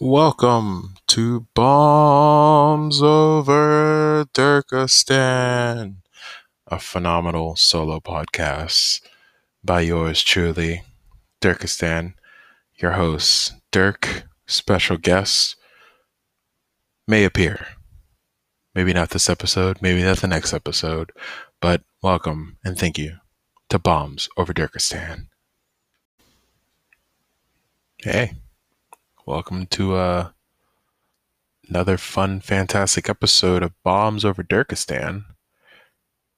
Welcome to Bombs Over Dirkistan, a phenomenal solo podcast by yours truly, Dirkistan, your host, Dirk. Special guest may appear. Maybe not this episode, maybe not the next episode, but welcome and thank you to Bombs Over Dirkistan. Hey. Welcome to uh, another fun, fantastic episode of Bombs Over Dirkistan.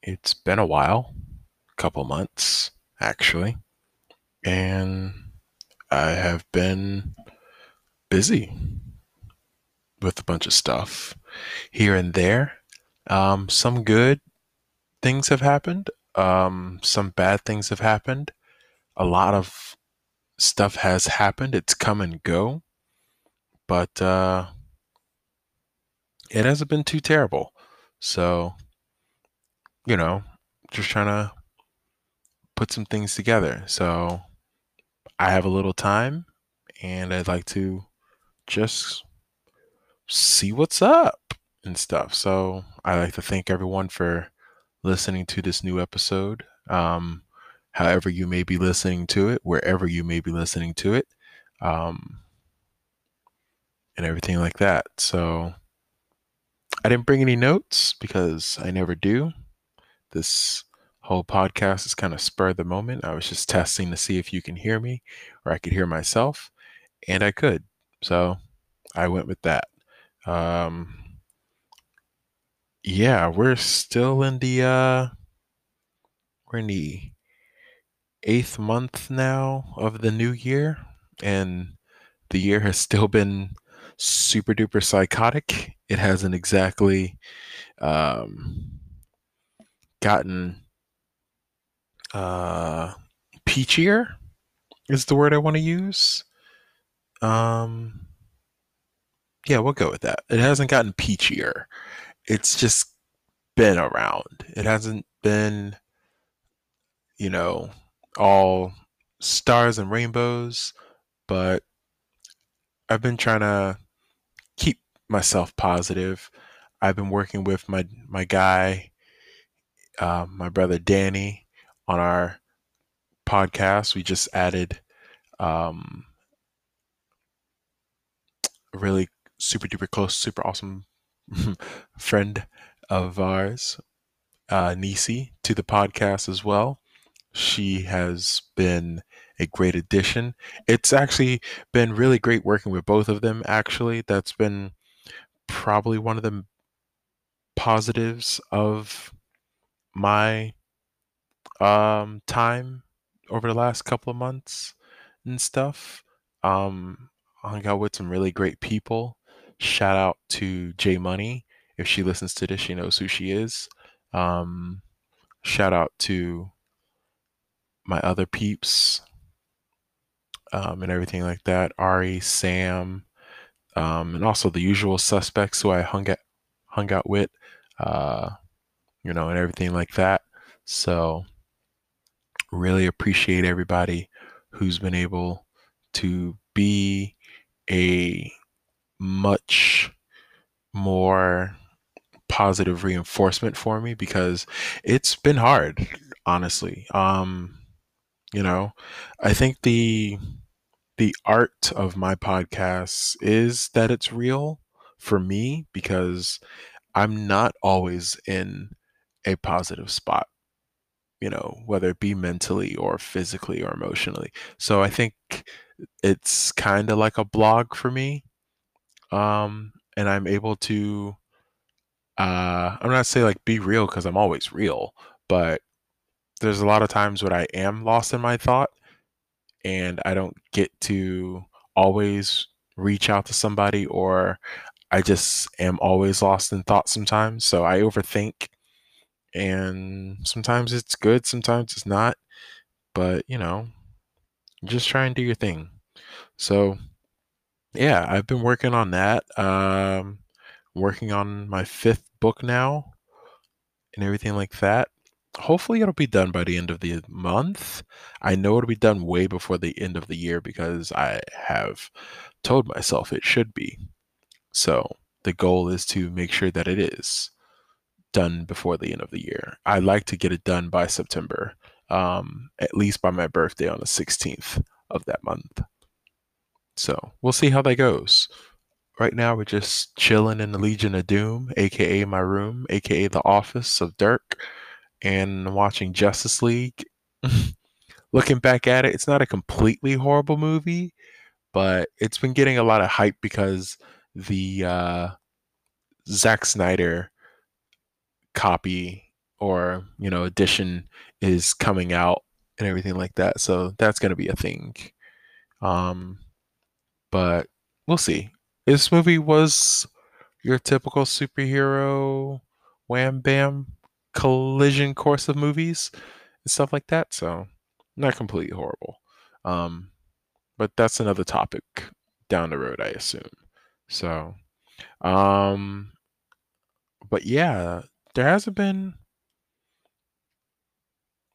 It's been a while, a couple months actually, and I have been busy with a bunch of stuff here and there. Um, some good things have happened, um, some bad things have happened. A lot of stuff has happened. It's come and go but uh, it hasn't been too terrible. So, you know, just trying to put some things together. So, I have a little time and I'd like to just see what's up and stuff. So, I'd like to thank everyone for listening to this new episode. Um, however, you may be listening to it, wherever you may be listening to it. Um, and everything like that. So I didn't bring any notes because I never do. This whole podcast is kind of spur the moment. I was just testing to see if you can hear me or I could hear myself, and I could. So I went with that. Um, yeah, we're still in the uh, we're in the eighth month now of the new year, and the year has still been super duper psychotic. It hasn't exactly um, gotten uh, peachier, is the word I want to use. Um, yeah, we'll go with that. It hasn't gotten peachier. It's just been around. It hasn't been, you know, all stars and rainbows, but I've been trying to myself positive. I've been working with my my guy, uh, my brother Danny, on our podcast. We just added um, a really super duper close, super awesome friend of ours, uh, Nisi, to the podcast as well. She has been a great addition. It's actually been really great working with both of them, actually. That's been probably one of the positives of my um, time over the last couple of months and stuff. Um, I hung out with some really great people. Shout out to J Money. If she listens to this, she knows who she is. Um, shout out to my other peeps um, and everything like that. Ari, Sam, um, and also the usual suspects who I hung out hung out with, uh, you know, and everything like that. So really appreciate everybody who's been able to be a much more positive reinforcement for me because it's been hard honestly um you know i think the the art of my podcast is that it's real for me because I'm not always in a positive spot, you know, whether it be mentally or physically or emotionally. So I think it's kind of like a blog for me. Um, and I'm able to, uh, I'm not say like be real because I'm always real, but there's a lot of times when I am lost in my thought and I don't get to always reach out to somebody or I just am always lost in thought sometimes. So I overthink and sometimes it's good, sometimes it's not. But, you know, just try and do your thing. So yeah, I've been working on that. Um working on my fifth book now and everything like that hopefully it'll be done by the end of the month. I know it'll be done way before the end of the year because I have told myself it should be. So the goal is to make sure that it is done before the end of the year. I like to get it done by September, um, at least by my birthday on the 16th of that month. So we'll see how that goes. Right now, we're just chilling in the Legion of Doom, aka my room, aka the office of Dirk, and watching Justice League. Looking back at it, it's not a completely horrible movie, but it's been getting a lot of hype because the uh, Zack Snyder copy or you know edition is coming out and everything like that. So that's going to be a thing. Um, but we'll see. This movie was your typical superhero wham bam collision course of movies and stuff like that. So not completely horrible. Um, but that's another topic down the road, I assume. So, um, but yeah, there hasn't been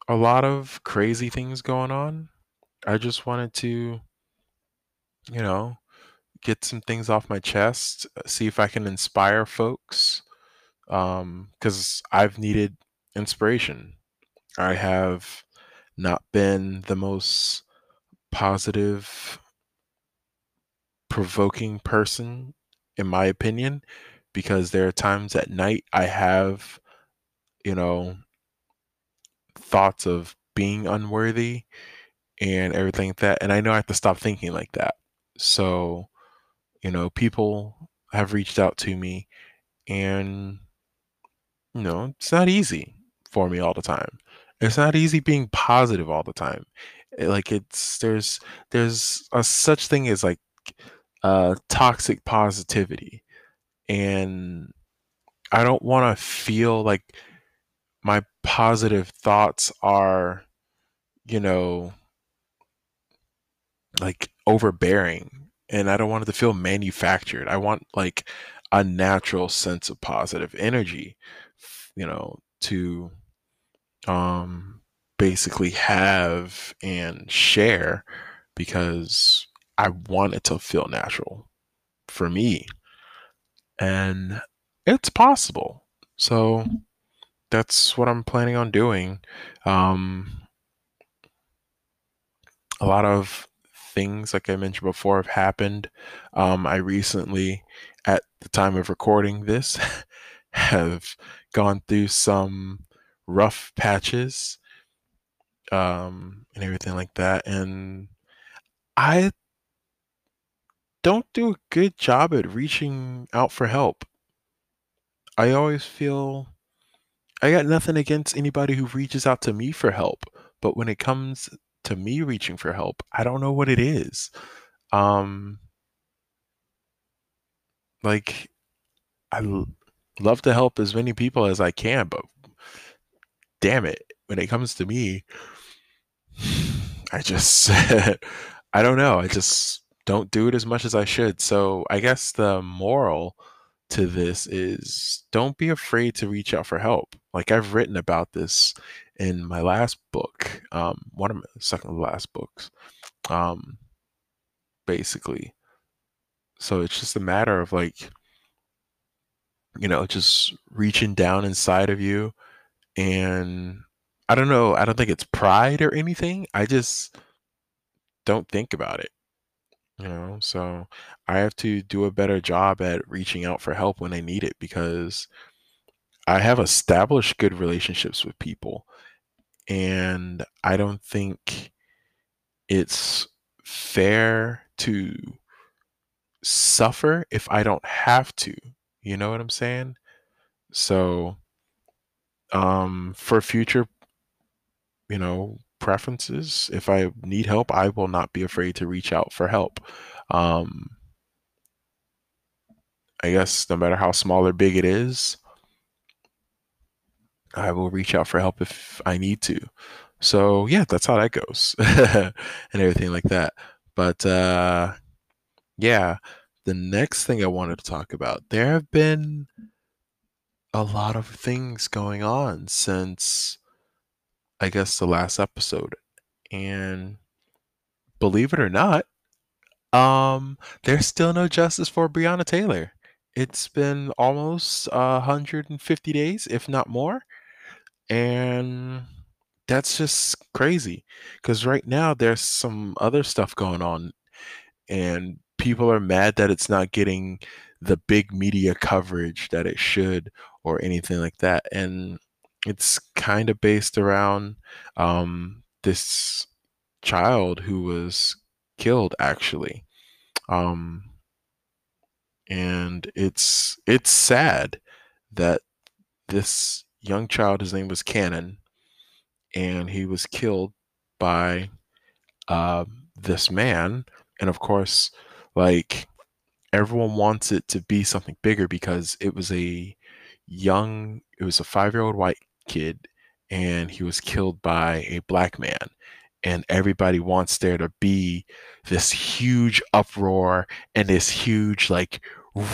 a lot of crazy things going on. I just wanted to, you know, get some things off my chest, see if I can inspire folks. Um, because I've needed inspiration. I have not been the most positive, provoking person, in my opinion, because there are times at night I have, you know, thoughts of being unworthy and everything like that. And I know I have to stop thinking like that. So, you know, people have reached out to me and, you know, it's not easy for me all the time. It's not easy being positive all the time. Eh, like it's there's there's a such thing as like uh toxic positivity and I don't want to feel like my positive thoughts are you know like overbearing and I don't want it to feel manufactured. I want like a natural sense of positive energy, you know, to um basically have and share because I want it to feel natural for me. And it's possible. So that's what I'm planning on doing. Um, a lot of things, like I mentioned before, have happened. Um, I recently, at the time of recording this, have gone through some rough patches um, and everything like that. And I don't do a good job at reaching out for help. I always feel I got nothing against anybody who reaches out to me for help, but when it comes to me reaching for help, I don't know what it is. Um like I love to help as many people as I can, but damn it, when it comes to me, I just I don't know. I just don't do it as much as I should. So I guess the moral to this is don't be afraid to reach out for help. Like I've written about this in my last book, um, one of my second to last books, um, basically. So it's just a matter of like, you know, just reaching down inside of you and I don't know, I don't think it's pride or anything. I just don't think about it. You know, so I have to do a better job at reaching out for help when I need it because I have established good relationships with people. And I don't think it's fair to suffer if I don't have to. You know what I'm saying? So, um, for future, you know, preferences, if I need help, I will not be afraid to reach out for help. Um, I guess no matter how small or big it is, I will reach out for help if I need to. So yeah, that's how that goes and everything like that. But uh, yeah, the next thing I wanted to talk about, there have been a lot of things going on since I guess the last episode. And believe it or not, Um, there's still no justice for Breonna Taylor. It's been almost uh, 150 days, if not more. And that's just crazy because right now there's some other stuff going on, and people are mad that it's not getting the big media coverage that it should or anything like that. And it's kind of based around um, this child who was killed, actually. Um, and it's it's sad that this young child, his name was Cannon, and he was killed by uh, this man. And of course, like everyone wants it to be something bigger because it was a young, it was a five year old white kid, and he was killed by a black man. And everybody wants there to be this huge uproar and this huge, like,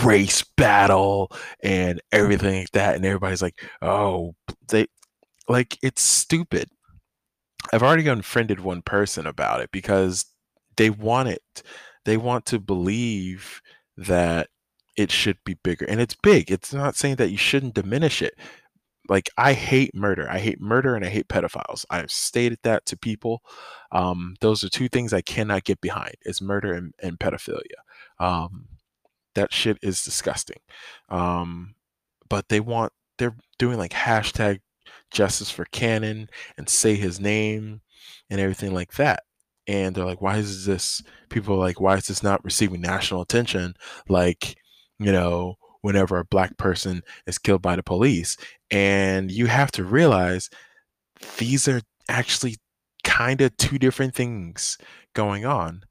race battle and everything like that. And everybody's like, oh, they, like, it's stupid. I've already unfriended one person about it because they want it. They want to believe that it should be bigger. And it's big. It's not saying that you shouldn't diminish it. Like I hate murder. I hate murder and I hate pedophiles. I've stated that to people. Um, those are two things I cannot get behind is murder and, and pedophilia. Um, that shit is disgusting. Um, but they want they're doing like hashtag justice for Cannon and say his name and everything like that. And they're like, why is this? People like, why is this not receiving national attention? Like, you know, whenever a black person is killed by the police. And you have to realize these are actually kind of two different things going on.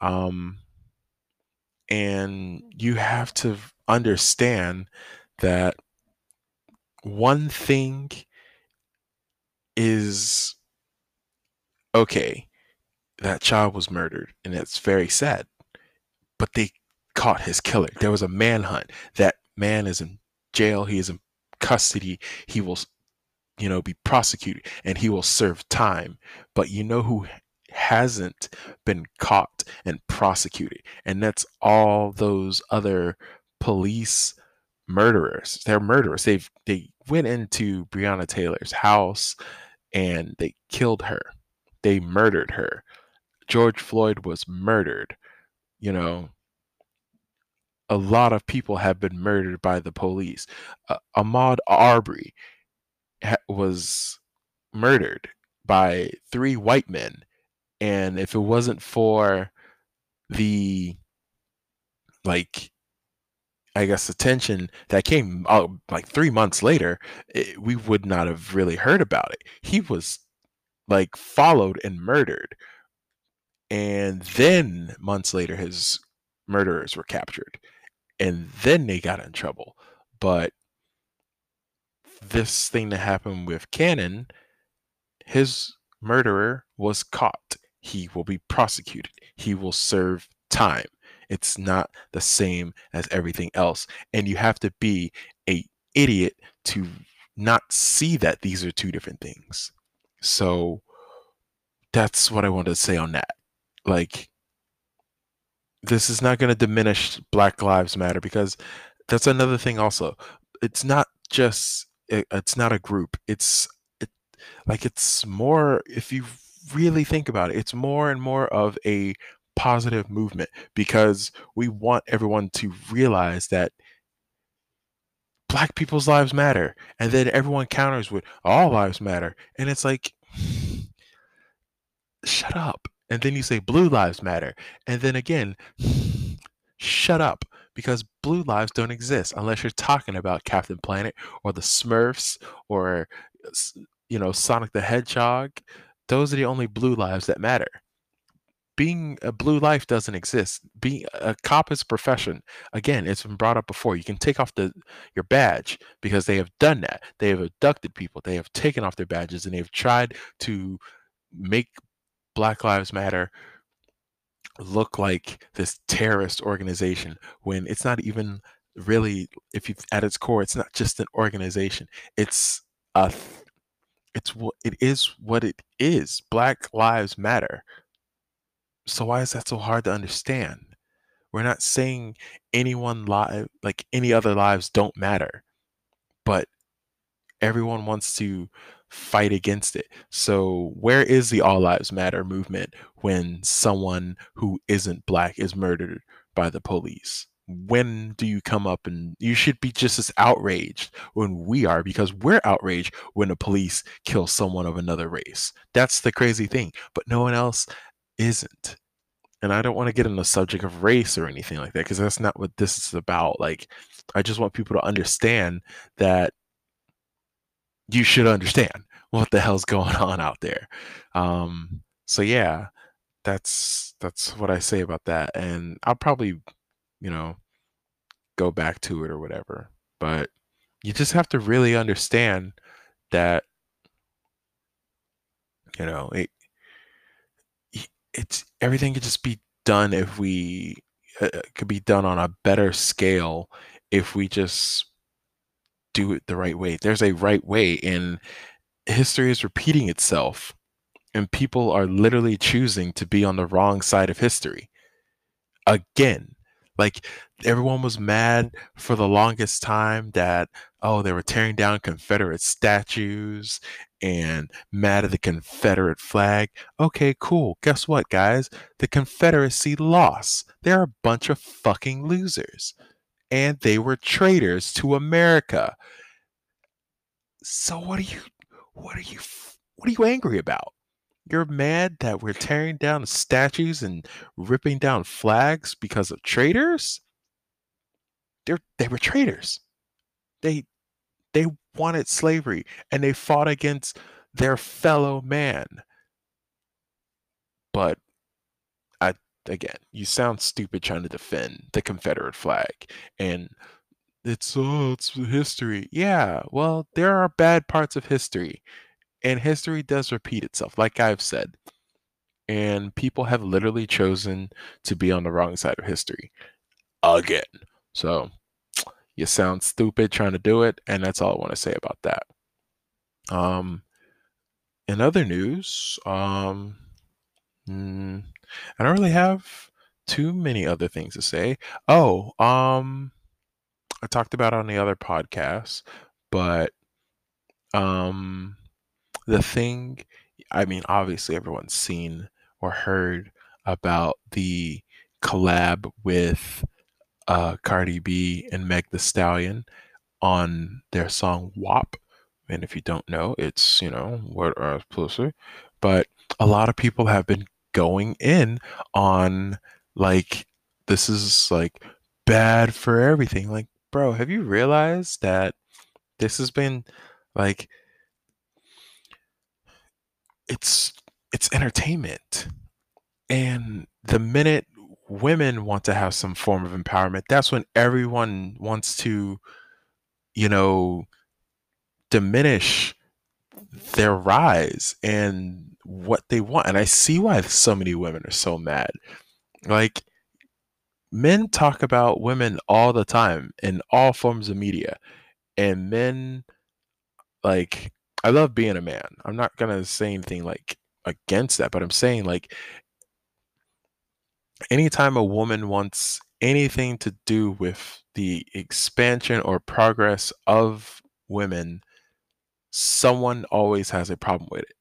Um, and you have to understand that one thing is okay, that child was murdered, and it's very sad. But they caught his killer. There was a manhunt. That man is in jail. He is in custody. He will, you know, be prosecuted and he will serve time. But you know who hasn't been caught and prosecuted? And that's all those other police murderers. They're murderers. They've they went into Breonna Taylor's house and they killed her. They murdered her. George Floyd was murdered. You know, a lot of people have been murdered by the police. Uh, Ahmaud Arbery ha- was murdered by three white men. And if it wasn't for the, like, I guess, attention that came uh, like three months later, it, we would not have really heard about it. He was like followed and murdered. And then months later, his murderers were captured. And then they got in trouble. But this thing that happened with Cannon, his murderer was caught. He will be prosecuted. He will serve time. It's not the same as everything else. And you have to be a idiot to not see that these are two different things. So that's what I wanted to say on that. Like this is not going to diminish Black Lives Matter because that's another thing also. It's not just it, it's not a group. It's it, like it's more if you really think about it, it's more and more of a positive movement because we want everyone to realize that black people's lives matter and then everyone counters with all lives matter and it's like shut up and then you say blue lives matter and then again shut up because blue lives don't exist unless you're talking about captain planet or the smurfs or you know sonic the hedgehog those are the only blue lives that matter being a blue life doesn't exist. Being a cop is a profession. Again, it's been brought up before. You can take off the your badge because they have done that. They have abducted people. They have taken off their badges and they've tried to make Black Lives Matter look like this terrorist organization when it's not even really if you at its core it's not just an organization it's a it's what it is what it is black lives matter so why is that so hard to understand? We're not saying anyone live like any other lives don't matter. But everyone wants to fight against it. So, where is the All Lives Matter movement when someone who isn't black is murdered by the police? When do you come up and you should be just as outraged when we are because we're outraged when the police kill someone of another race. That's the crazy thing, but no one else isn't. And I don't want to get in the subject of race or anything like that because that's not what this is about. Like, I just want people to understand that you should understand what the hell's going on out there. Um, so yeah, that's that's what I say about that, and I'll probably, you know, go back to it or whatever. But you just have to really understand that, you know, it it's everything could just be done if we uh, could be done on a better scale if we just do it the right way. There's a right way, and history is repeating itself, and people are literally choosing to be on the wrong side of history again. Like everyone was mad for the longest time that oh they were tearing down Confederate statues and mad at the Confederate flag. Okay, cool. Guess what, guys? The Confederacy lost. They're a bunch of fucking losers and they were traitors to America. So what are you what are you what are you angry about? You're mad that we're tearing down statues and ripping down flags because of traitors? They're they were traitors. They they wanted slavery and they fought against their fellow man. But again, you sound stupid trying to defend the Confederate flag and it's oh it's history. Yeah, well, there are bad parts of history and history does repeat itself like I've said. And people have literally chosen to be on the wrong side of history again. So, you sound stupid trying to do it and that's all I want to say about that. Um in other news, um mm, I don't really have too many other things to say. Oh, um, I talked about on the other podcast, but um, the thing, I mean, obviously everyone's seen or heard about the collab with uh, Cardi B and Meg The Stallion on their song WAP. And if you don't know, it's, you know, what are closer. But a lot of people have been going in on like this is like bad for everything. Like, bro, have you realized that this has been like it's it's entertainment. And the minute women want to have some form of empowerment, that's when everyone wants to, you know, diminish their rise and what they want. And I see why so many women are so mad. Like, men talk about women all the time in all forms of media. And men, like, I love being a man. I'm not going to say anything like against that, but I'm saying, like, anytime a woman wants anything to do with the expansion or progress of women, someone always has a problem with it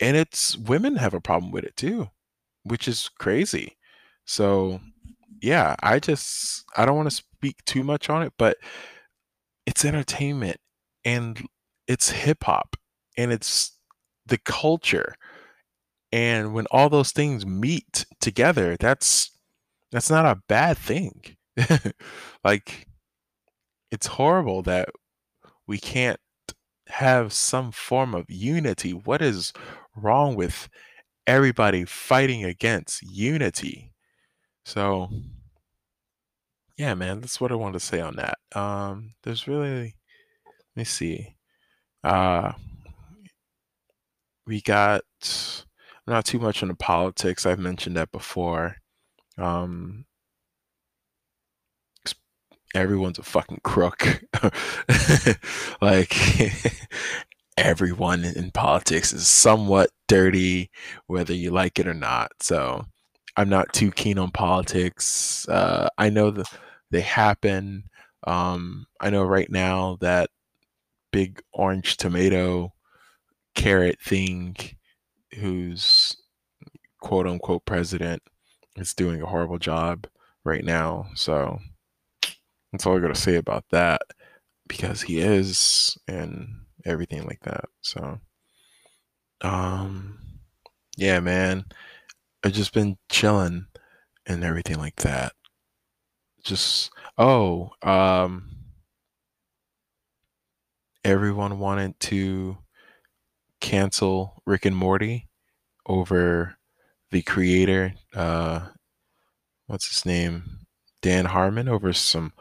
and it's women have a problem with it too, which is crazy. So, yeah, I just I don't want to speak too much on it, but it's entertainment and it's hip hop and it's the culture. And when all those things meet together, that's that's not a bad thing. like it's horrible that we can't have some form of unity. What is wrong with everybody fighting against unity? So, yeah, man, that's what I want to say on that. Um, there's really, let me see. Uh, we got not too much into politics. I've mentioned that before. Um, everyone's a fucking crook. like everyone in politics is somewhat dirty, whether you like it or not. So I'm not too keen on politics. Uh, I know that they happen. Um, I know right now that big orange tomato carrot thing, who's quote unquote president, is doing a horrible job right now. So that's all I got to say about that because he is and everything like that. So, um, yeah, man, I've just been chilling and everything like that. Just, oh, um, everyone wanted to cancel Rick and Morty over the creator, uh, what's his name? Dan Harmon over some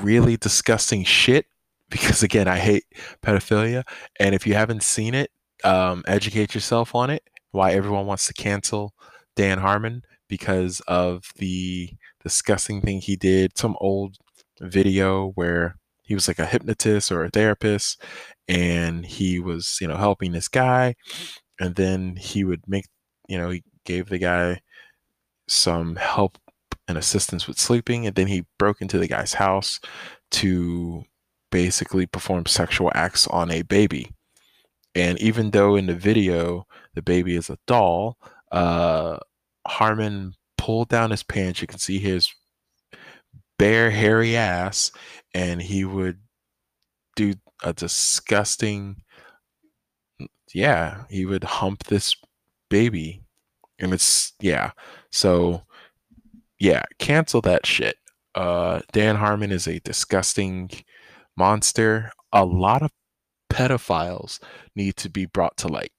really disgusting shit because again i hate pedophilia and if you haven't seen it um, educate yourself on it why everyone wants to cancel dan harmon because of the disgusting thing he did some old video where he was like a hypnotist or a therapist and he was you know helping this guy and then he would make you know he gave the guy some help and assistance with sleeping and then he broke into the guy's house to basically perform sexual acts on a baby. And even though in the video the baby is a doll uh harmon pulled down his pants. You can see his bare hairy ass and he would do a disgusting yeah he would hump this baby. And it's yeah. So yeah cancel that shit. Uh dan harmon is a disgusting monster a lot of pedophiles need to be brought to light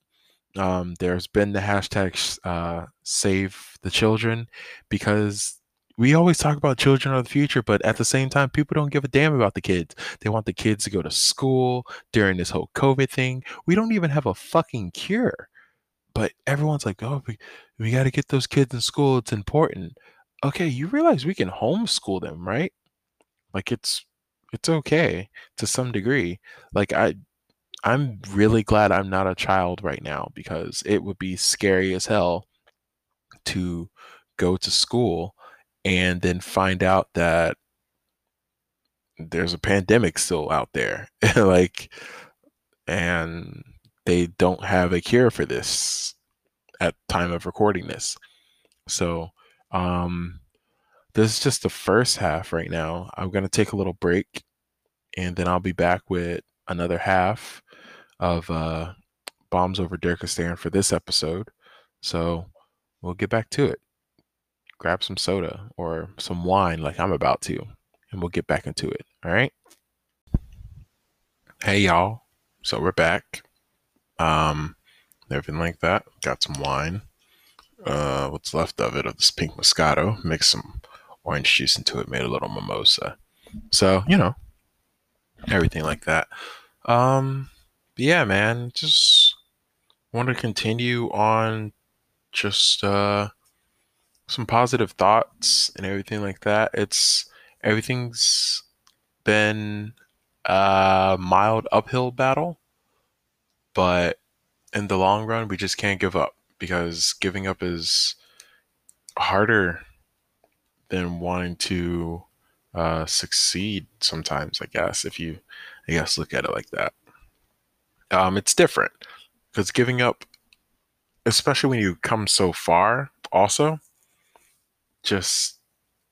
um there's been the hashtag uh save the children because we always talk about children of the future, but at the same time, people don't give a damn about the kids. They want the kids to go to school during this whole COVID thing. We don't even have a fucking cure. But everyone's like, oh, we, we got to get those kids in school. It's important. Okay, you realize we can homeschool them, right? Like it's it's okay to some degree. Like I I'm really glad I'm not a child right now because it would be scary as hell to go to school and then find out that there's a pandemic still out there like and they don't have a cure for this at time of recording this so um this is just the first half right now i'm going to take a little break and then i'll be back with another half of uh bombs over Dirkistan for this episode so we'll get back to it grab some soda or some wine like I'm about to, and we'll get back into it. All right. Hey y'all. So we're back. Um everything like that. Got some wine. Uh what's left of it of this pink moscato. Mix some orange juice into it, made a little mimosa. So, you know, everything like that. Um yeah, man, just want to continue on just uh some positive thoughts and everything like that. It's everything's been a mild uphill battle, but in the long run, we just can't give up because giving up is harder than wanting to uh, succeed sometimes, I guess, if you, I guess, look at it like that. Um, it's different because giving up, especially when you come so far, also, just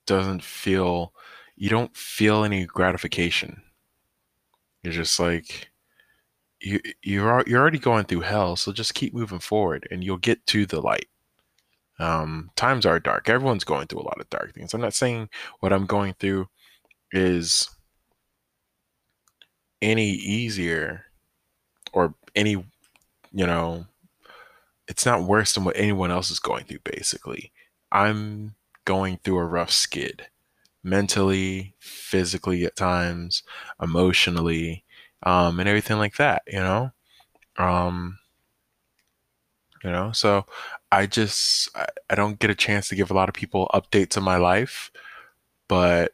doesn't feel you don't feel any gratification. You're just like you you're you're already going through hell, so just keep moving forward and you'll get to the light. Um, times are dark. Everyone's going through a lot of dark things. I'm not saying what I'm going through is any easier or any you know it's not worse than what anyone else is going through basically i'm going through a rough skid mentally, physically at times, emotionally, um, and everything like that, you know? Um, you know, so I just, I, don't get a chance to give a lot of people updates of my life, but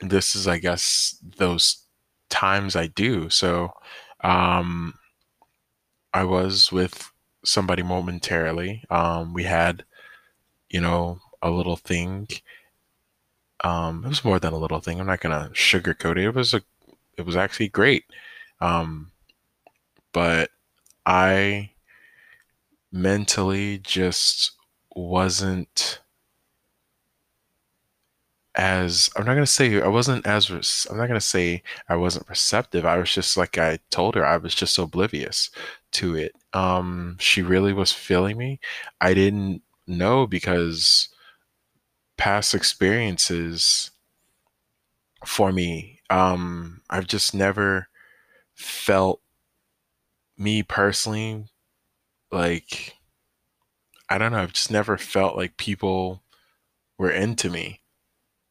this is, I guess, those times I do. So, um, I was with somebody momentarily. Um, we had you know, a little thing. Um, it was more than a little thing. I'm not gonna sugarcoat it. It was a, it was actually great. Um, but I mentally just wasn't as I'm not gonna say I wasn't as I'm not gonna say I wasn't receptive. I was just like I told her I was just oblivious to it. Um, she really was feeling me. I didn't know because past experiences for me, um, I've just never felt me personally like I don't know. I've just never felt like people were into me.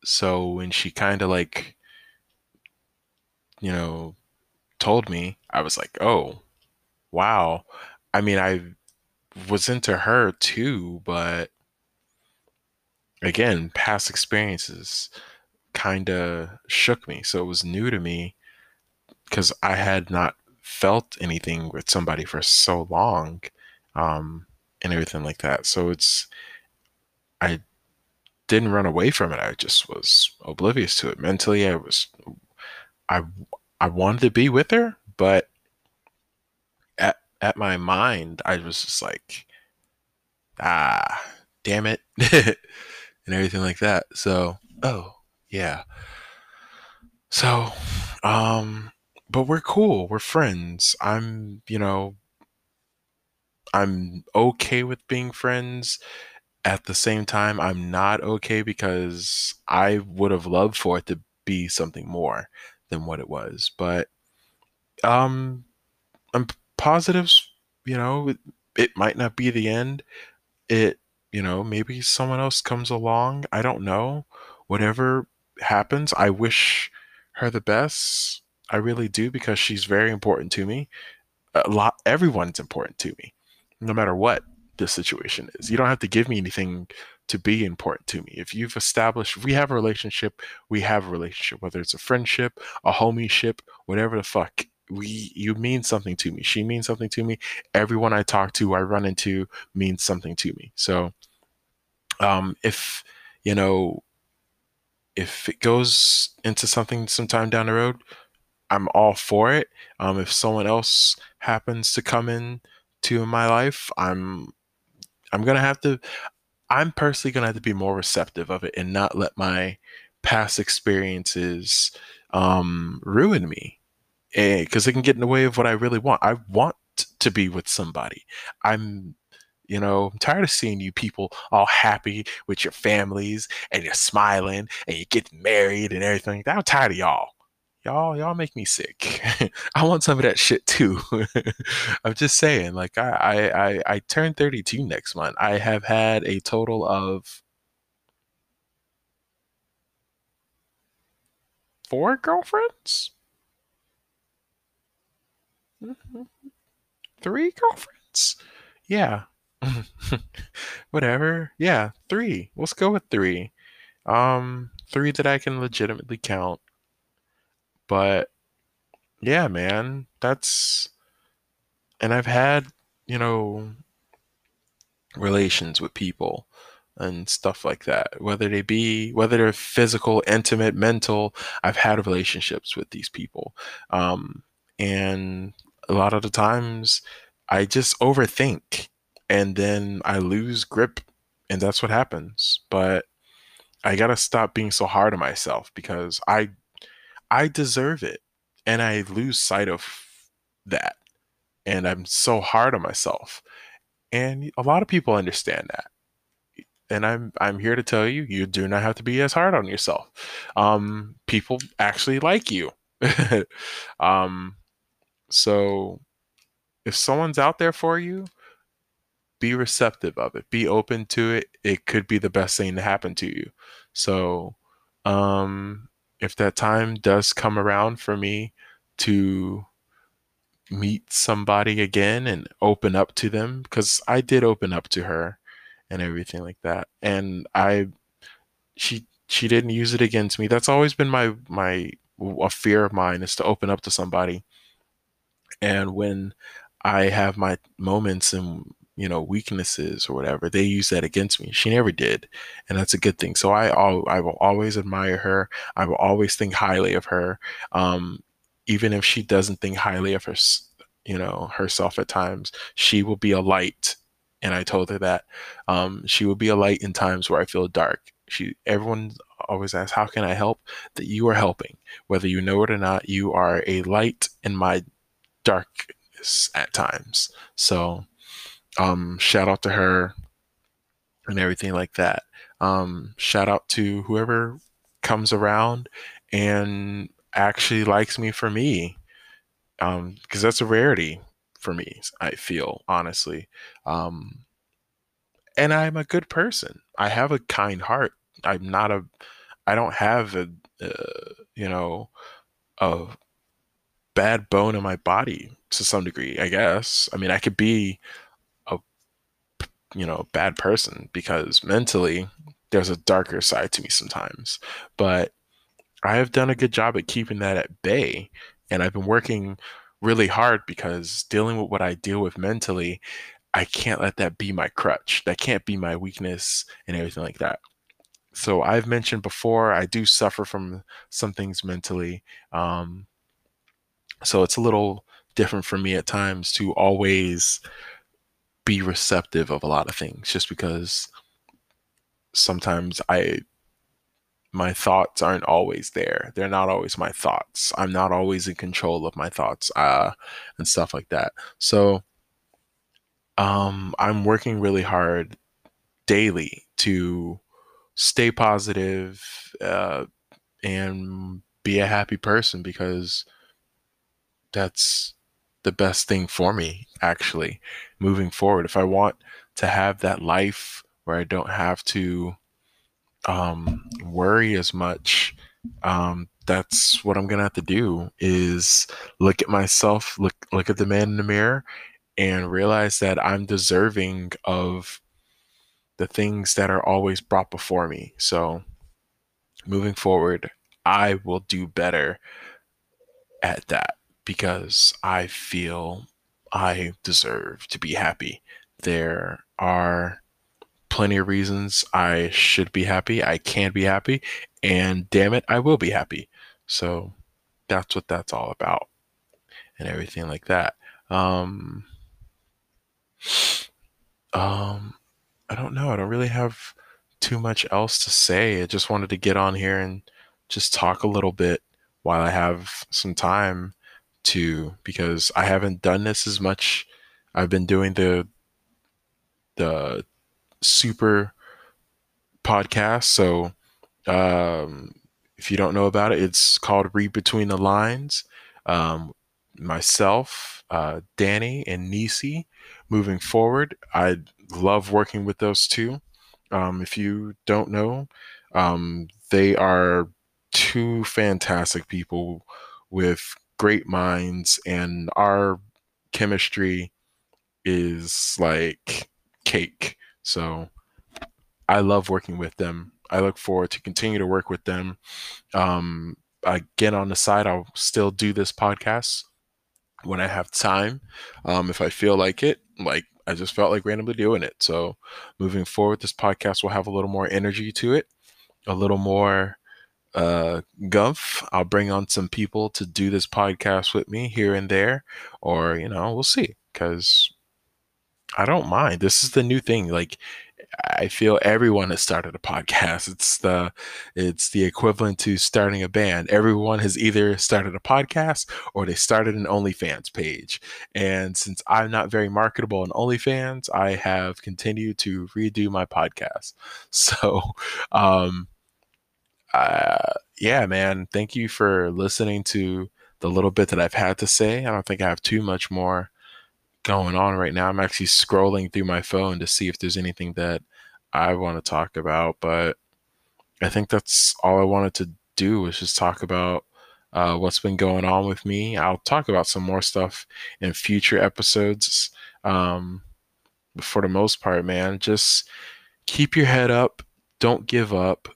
So when she kind of like you know told me i was like oh wow. I mean i was into her too but again past experiences kind of shook me. So it was new to me because i had not felt anything with somebody for so long um and everything like that so it's i didn't run away from it. I just was oblivious to it. Mentally, I was I I wanted to be with her, but at at my mind, I was just like, ah, damn it, and everything like that. So, oh yeah. So, um, but we're cool. We're friends. I'm, you know, I'm okay with being friends at the same time, I'm not okay because I would have loved for it to be something more than what it was. But um, I'm positives. You know, it, it might not be the end. It, you know, maybe someone else comes along. I don't know. Whatever happens, I wish her the best. I really do because she's very important to me. A lot, everyone's important to me, no matter what the situation is. You don't have to give me anything to be important to me. If you've established, we have a relationship, we have a relationship, whether it's a friendship, a homieship, whatever the fuck. We, you mean something to me. She means something to me. Everyone I talk to, I run into, means something to me. So, um, if you know, if it goes into something sometime down the road, I'm all for it. Um, if someone else happens to come in to in my life, I'm I'm gonna have to. I'm personally gonna have to be more receptive of it and not let my past experiences um, ruin me, because eh, it can get in the way of what I really want. I want to be with somebody. I'm you know, I'm tired of seeing you people all happy with your families and you're smiling and you get married and everything. I'm tired of y'all y'all y'all make me sick. I want some of that shit too. I'm just saying, like I, I I turn 32 next month. I have had a total of four girlfriends. Mm-hmm. Three girlfriends. Yeah. Whatever. Yeah, three. Let's go with three. Um, three that I can legitimately count. But yeah, man, that's and I've had, you know, relations with people and stuff like that. Whether they be whether they're physical, intimate, mental, I've had relationships with these people. Um, and a lot of the times I just overthink and then I lose grip and that's what happens. But I got to stop being so hard on myself because I I deserve it. And I lose sight of that. And I'm so hard on myself. And a lot of people understand that. And I'm I'm here to tell you, you do not have to be as hard on yourself. Um, people actually like you. um, so if someone's out there for you, be receptive of it. Be open to it. It could be the best thing to happen to you. So um if that time does come around for me to meet somebody again and open up to them because I did open up to her and everything like that and I she she didn't use it against me. That's always been my my a fear of mine is to open up to somebody and when I have my moments and you know weaknesses or whatever they use that against me she never did and that's a good thing so i all i will always admire her i will always think highly of her um, even if she doesn't think highly of her you know herself at times she will be a light and i told her that um, she will be a light in times where i feel dark she everyone always asks how can i help? That you are helping whether you know it or not you are a light in my darkness at times so um, shout out to her and everything like that. Um, shout out to whoever comes around and actually likes me for me, Um, because um, that's a rarity for me. I feel honestly, um, and I'm a good person. I have a kind heart. I'm not a. I don't have a, uh, you know, a bad bone in my body to some degree. I guess. I mean, I could be you know, bad person because mentally there's a darker side to me sometimes. But I have done a good job at keeping that at bay. And I've been working really hard because dealing with what I deal with mentally, I can't let that be my crutch. That can't be my weakness and everything like that. So I've mentioned before, I do suffer from some things mentally. Um, so it's a little different for me at times to always be receptive of a lot of things just because sometimes I my thoughts aren't always there. They're not always my thoughts. I'm not always in control of my thoughts uh, and stuff like that. So um, I'm working really hard daily to stay positive, uh, and be a happy person because that's the best thing for me actually moving forward. If i want to have that life where i don't have to um, worry as much um, that's what i'm gonna have to do is look at myself look look at the man in the mirror and realize that i'm deserving of the things that are always brought before me. So moving forward i will do better at that because I feel I deserve to be happy. There are plenty of reasons I should be happy. I can be happy. And damn it, I will be happy. So that's what that's all about and everything like that. Um, um, I don't know. I don't really have too much else to say. I just wanted to get on here and just talk a little bit while I have some time to because I haven't done this as much. I've been doing the the super podcast. So um, if you don't know about it, it's called Read Between the Lines. Um, myself, uh, Danny, and Nisi. Moving forward, I love working with those two. Um, if you don't know, um, they are two fantastic people with great minds and our chemistry is like cake. So I love working with them. I look forward to continue to work with them. Um, again, on the side, I'll still do this podcast when I have time. Um, if I feel like it, like I just felt like randomly doing it. So moving forward, this podcast will have a little more energy to it, a little more uh, Gumph. I'll bring on some people to do this podcast with me here and there, or you know, we'll see. Because I don't mind. This is the new thing. Like I feel everyone has started a podcast. It's the it's the equivalent to starting a band. Everyone has either started a podcast or they started an OnlyFans page. And since I'm not very marketable on OnlyFans, I have continued to redo my podcast. So um uh, yeah, man, thank you for listening to the little bit that I've had to say. I don't think I have too much more going on right now. I'm actually scrolling through my phone to see if there's anything that I want to talk about, but I think that's all I wanted to do was just talk about uh, what's been going on with me. I'll talk about some more stuff in future episodes. Um, for the most part, man, just keep your head up. Don't give up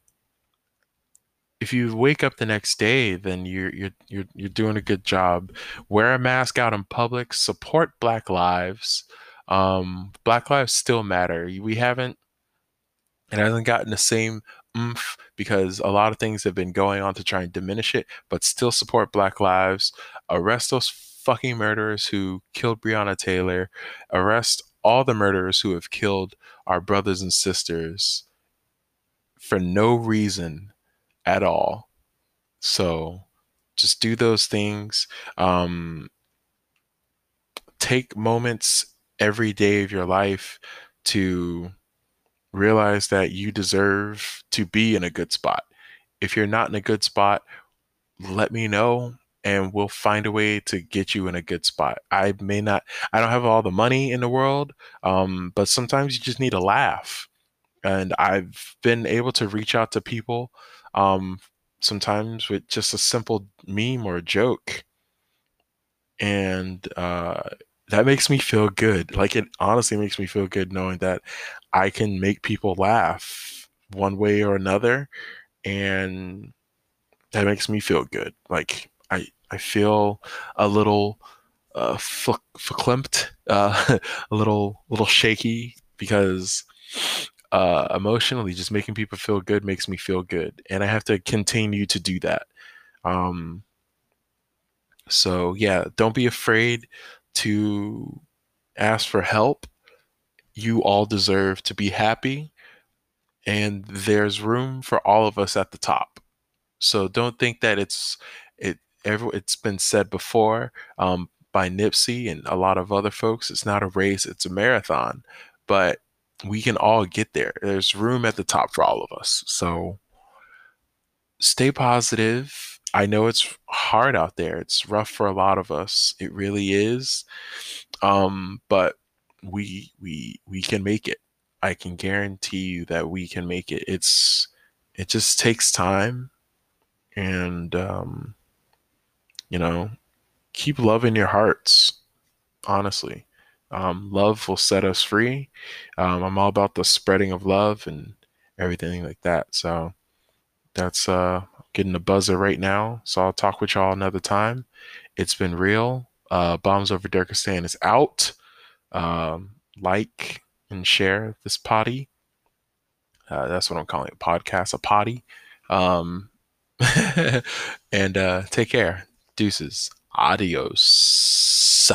if you wake up the next day, then you're you're you're you're doing a good job. Wear a mask out in public. Support Black lives. Um, Black lives still matter. We haven't it hasn't gotten the same oomph because a lot of things have been going on to try and diminish it, but still support Black lives. Arrest those fucking murderers who killed Breonna Taylor. Arrest all the murderers who have killed our brothers and sisters for no reason at all. So just do those things. Um, take moments every day of your life to realize that you deserve to be in a good spot. If you're not in a good spot, let me know and we'll find a way to get you in a good spot. I may not, I don't have all the money in the world, um, but sometimes you just need a laugh. And I've been able to reach out to people um, sometimes with just a simple meme or a joke. And uh, that makes me feel good. Like it honestly makes me feel good knowing that I can make people laugh one way or another. And that makes me feel good. Like I, I feel a little uh, uh, a little, little shaky because uh, emotionally, just making people feel good makes me feel good, and I have to continue to do that. Um, so yeah, don't be afraid to ask for help. You all deserve to be happy, and there's room for all of us at the top. So don't think that it's it. Every, it's been said before um, by Nipsey and a lot of other folks. It's not a race; it's a marathon. But we can all get there. There's room at the top for all of us. So stay positive. I know it's hard out there. It's rough for a lot of us. It really is. Um, but we we we can make it. I can guarantee you that we can make it. It's it just takes time and um you know, keep loving your hearts, honestly. Um, love will set us free. Um, I'm all about the spreading of love and everything like that. So that's uh, getting a buzzer right now. So I'll talk with y'all another time. It's been real. Uh, Bombs over Dirkistan is out. Um, like and share this potty. Uh, that's what I'm calling it. Podcast, a potty. Um, and uh, take care. Deuces. Adios.